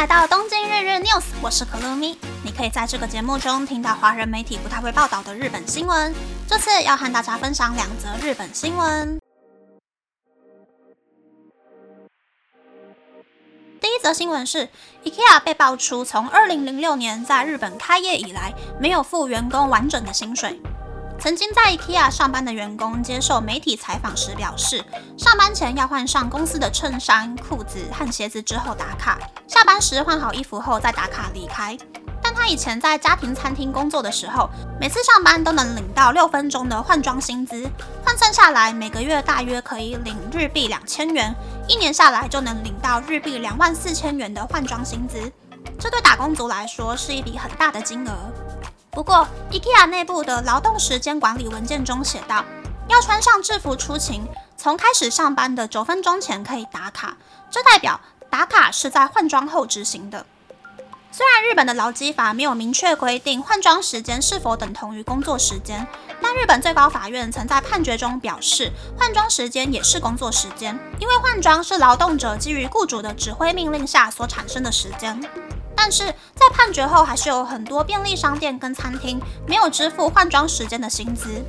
来到东京日日 news，我是可乐咪。你可以在这个节目中听到华人媒体不太会报道的日本新闻。这次要和大家分享两则日本新闻。第一则新闻是，IKEA 被爆出从2006年在日本开业以来，没有付员工完整的薪水。曾经在 IKEA 上班的员工接受媒体采访时表示，上班前要换上公司的衬衫、裤子和鞋子之后打卡，下班时换好衣服后再打卡离开。但他以前在家庭餐厅工作的时候，每次上班都能领到六分钟的换装薪资，换算下来每个月大约可以领日币两千元，一年下来就能领到日币两万四千元的换装薪资。这对打工族来说是一笔很大的金额。不过，IKEA 内部的劳动时间管理文件中写道，要穿上制服出勤，从开始上班的九分钟前可以打卡，这代表打卡是在换装后执行的。虽然日本的劳基法没有明确规定换装时间是否等同于工作时间，但日本最高法院曾在判决中表示，换装时间也是工作时间，因为换装是劳动者基于雇主的指挥命令下所产生的时间。但是在判决后，还是有很多便利商店跟餐厅没有支付换装时间的薪资。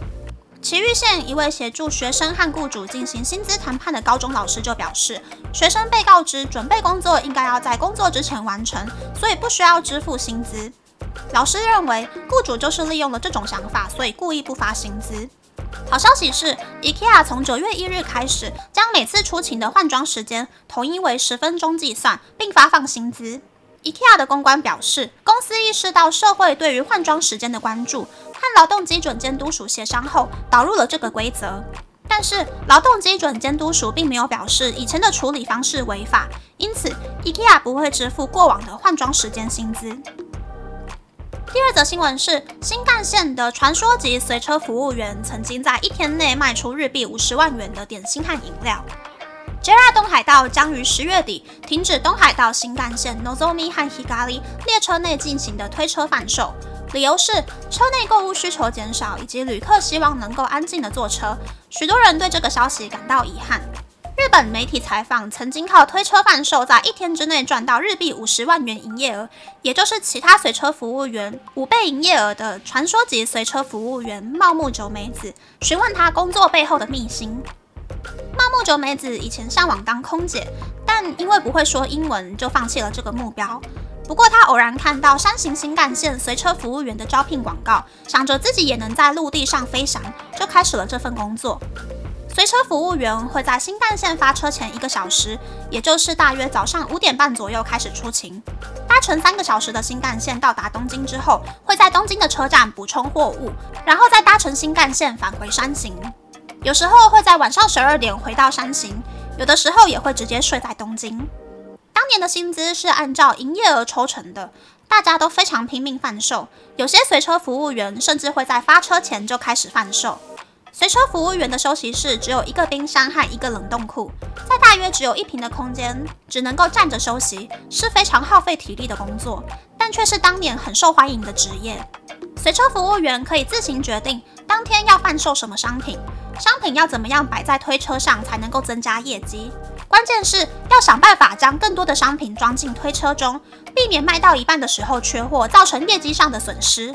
埼玉县一位协助学生和雇主进行薪资谈判的高中老师就表示，学生被告知准备工作应该要在工作之前完成，所以不需要支付薪资。老师认为，雇主就是利用了这种想法，所以故意不发薪资。好消息是，IKEA 从九月一日开始，将每次出勤的换装时间统一为十分钟计算，并发放薪资。IKEA 的公关表示，公司意识到社会对于换装时间的关注，和劳动基准监督署协商后导入了这个规则。但是，劳动基准监督署并没有表示以前的处理方式违法，因此 IKEA 不会支付过往的换装时间薪资。第二则新闻是，新干线的传说级随车服务员曾经在一天内卖出日币五十万元的点心和饮料。JR 东海道将于十月底停止东海道新干线 Nozomi 和 Higari 列车内进行的推车贩售，理由是车内购物需求减少，以及旅客希望能够安静的坐车。许多人对这个消息感到遗憾。日本媒体采访曾经靠推车贩售在一天之内赚到日币五十万元营业额，也就是其他随车服务员五倍营业额的传说级随车服务员茂木久美子，询问他工作背后的秘辛。茂木久美子以前上网当空姐，但因为不会说英文，就放弃了这个目标。不过，她偶然看到山形新干线随车服务员的招聘广告，想着自己也能在陆地上飞翔，就开始了这份工作。随车服务员会在新干线发车前一个小时，也就是大约早上五点半左右开始出勤，搭乘三个小时的新干线到达东京之后，会在东京的车站补充货物，然后再搭乘新干线返回山形。有时候会在晚上十二点回到山形，有的时候也会直接睡在东京。当年的薪资是按照营业额抽成的，大家都非常拼命贩售，有些随车服务员甚至会在发车前就开始贩售。随车服务员的休息室只有一个冰箱和一个冷冻库，在大约只有一平的空间，只能够站着休息，是非常耗费体力的工作，但却是当年很受欢迎的职业。随车服务员可以自行决定当天要贩售什么商品。商品要怎么样摆在推车上才能够增加业绩？关键是要想办法将更多的商品装进推车中，避免卖到一半的时候缺货，造成业绩上的损失。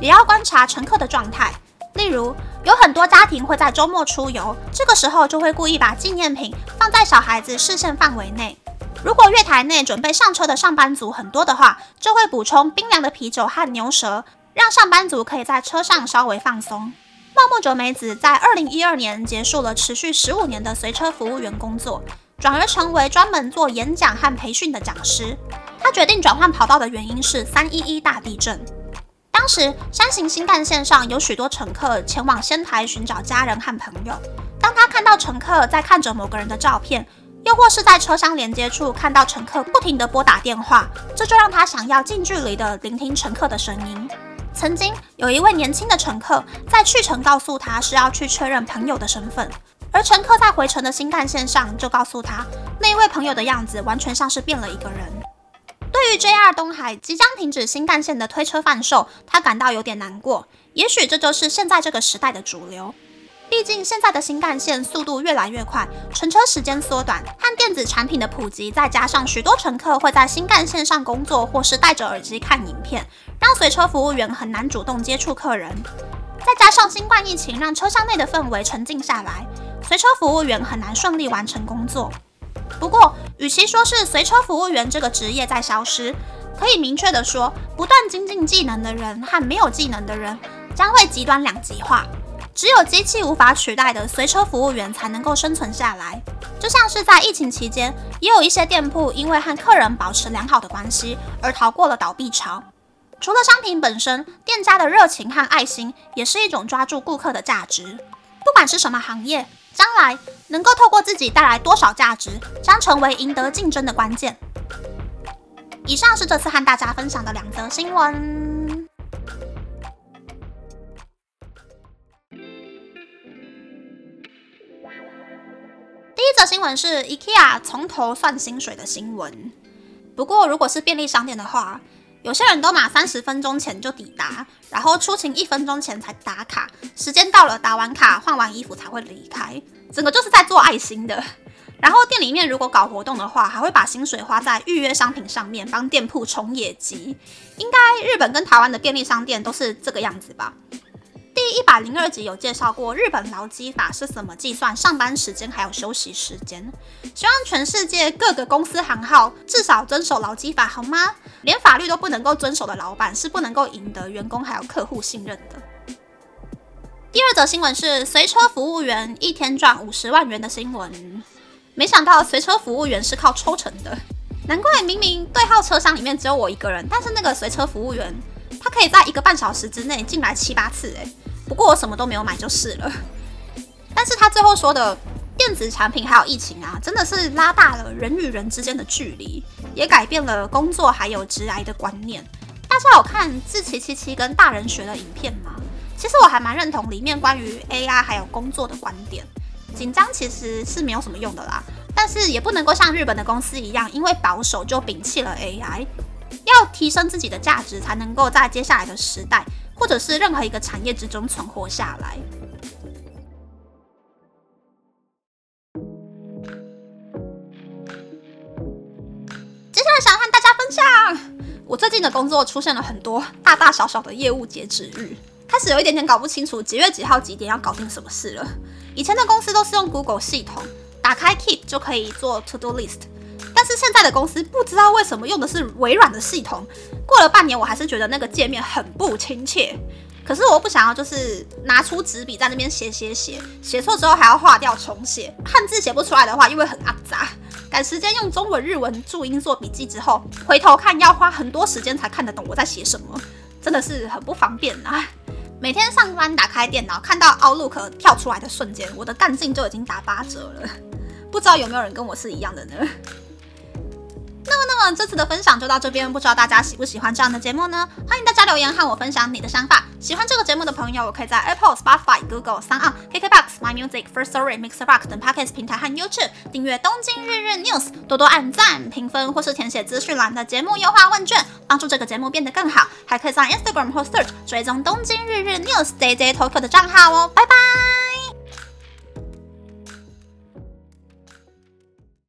也要观察乘客的状态，例如有很多家庭会在周末出游，这个时候就会故意把纪念品放在小孩子视线范围内。如果月台内准备上车的上班族很多的话，就会补充冰凉的啤酒和牛舌，让上班族可以在车上稍微放松。茂木久美子在二零一二年结束了持续十五年的随车服务员工作，转而成为专门做演讲和培训的讲师。他决定转换跑道的原因是三一一大地震。当时山形新干线上有许多乘客前往仙台寻找家人和朋友。当他看到乘客在看着某个人的照片，又或是在车厢连接处看到乘客不停地拨打电话，这就让他想要近距离地聆听乘客的声音。曾经有一位年轻的乘客在去程告诉他是要去确认朋友的身份，而乘客在回程的新干线上就告诉他，那一位朋友的样子完全像是变了一个人。对于 JR 东海即将停止新干线的推车贩售，他感到有点难过。也许这就是现在这个时代的主流。毕竟现在的新干线速度越来越快，乘车时间缩短，和电子产品的普及，再加上许多乘客会在新干线上工作或是戴着耳机看影片，让随车服务员很难主动接触客人。再加上新冠疫情让车厢内的氛围沉静下来，随车服务员很难顺利完成工作。不过，与其说是随车服务员这个职业在消失，可以明确的说，不断精进技能的人和没有技能的人将会极端两极化。只有机器无法取代的随车服务员才能够生存下来。就像是在疫情期间，也有一些店铺因为和客人保持良好的关系而逃过了倒闭潮。除了商品本身，店家的热情和爱心也是一种抓住顾客的价值。不管是什么行业，将来能够透过自己带来多少价值，将成为赢得竞争的关键。以上是这次和大家分享的两则新闻。新闻是 IKEA 从头算薪水的新闻。不过，如果是便利商店的话，有些人都拿三十分钟前就抵达，然后出勤一分钟前才打卡，时间到了打完卡换完衣服才会离开，整个就是在做爱心的。然后店里面如果搞活动的话，还会把薪水花在预约商品上面，帮店铺冲业绩。应该日本跟台湾的便利商店都是这个样子吧？一百零二集有介绍过日本劳基法是怎么计算上班时间还有休息时间。希望全世界各个公司行号至少遵守劳基法，好吗？连法律都不能够遵守的老板是不能够赢得员工还有客户信任的。第二则新闻是随车服务员一天赚五十万元的新闻。没想到随车服务员是靠抽成的，难怪明明对号车厢里面只有我一个人，但是那个随车服务员他可以在一个半小时之内进来七八次，诶，不过我什么都没有买就是了。但是他最后说的电子产品还有疫情啊，真的是拉大了人与人之间的距离，也改变了工作还有直癌的观念。大家有看志奇七七跟大人学的影片吗？其实我还蛮认同里面关于 AI 还有工作的观点。紧张其实是没有什么用的啦，但是也不能够像日本的公司一样，因为保守就摒弃了 AI。要提升自己的价值，才能够在接下来的时代，或者是任何一个产业之中存活下来。接下来想和大家分享，我最近的工作出现了很多大大小小的业务截止日，开始有一点点搞不清楚几月几号几点要搞定什么事了。以前的公司都是用 Google 系统，打开 Keep 就可以做 To Do List。现在的公司不知道为什么用的是微软的系统，过了半年我还是觉得那个界面很不亲切。可是我不想要，就是拿出纸笔在那边写写写，写错之后还要划掉重写，汉字写不出来的话因为很阿杂。赶时间用中文、日文注音做笔记之后，回头看要花很多时间才看得懂我在写什么，真的是很不方便啊。每天上班打开电脑，看到 Outlook 跳出来的瞬间，我的干劲就已经打八折了。不知道有没有人跟我是一样的呢？那么，那么这次的分享就到这边，不知道大家喜不喜欢这样的节目呢？欢迎大家留言和我分享你的想法。喜欢这个节目的朋友，我可以在 Apple、Spotify、Google、s o n KKBox、My Music、First Story、Mixer Box 等 Podcast 平台和 YouTube 订阅《东京日日 News》，多多按赞、评分或是填写资讯栏的节目优化问卷，帮助这个节目变得更好。还可以上 Instagram 或 Search 追踪《东京日日 News》Day Day Talk 的账号哦。拜拜。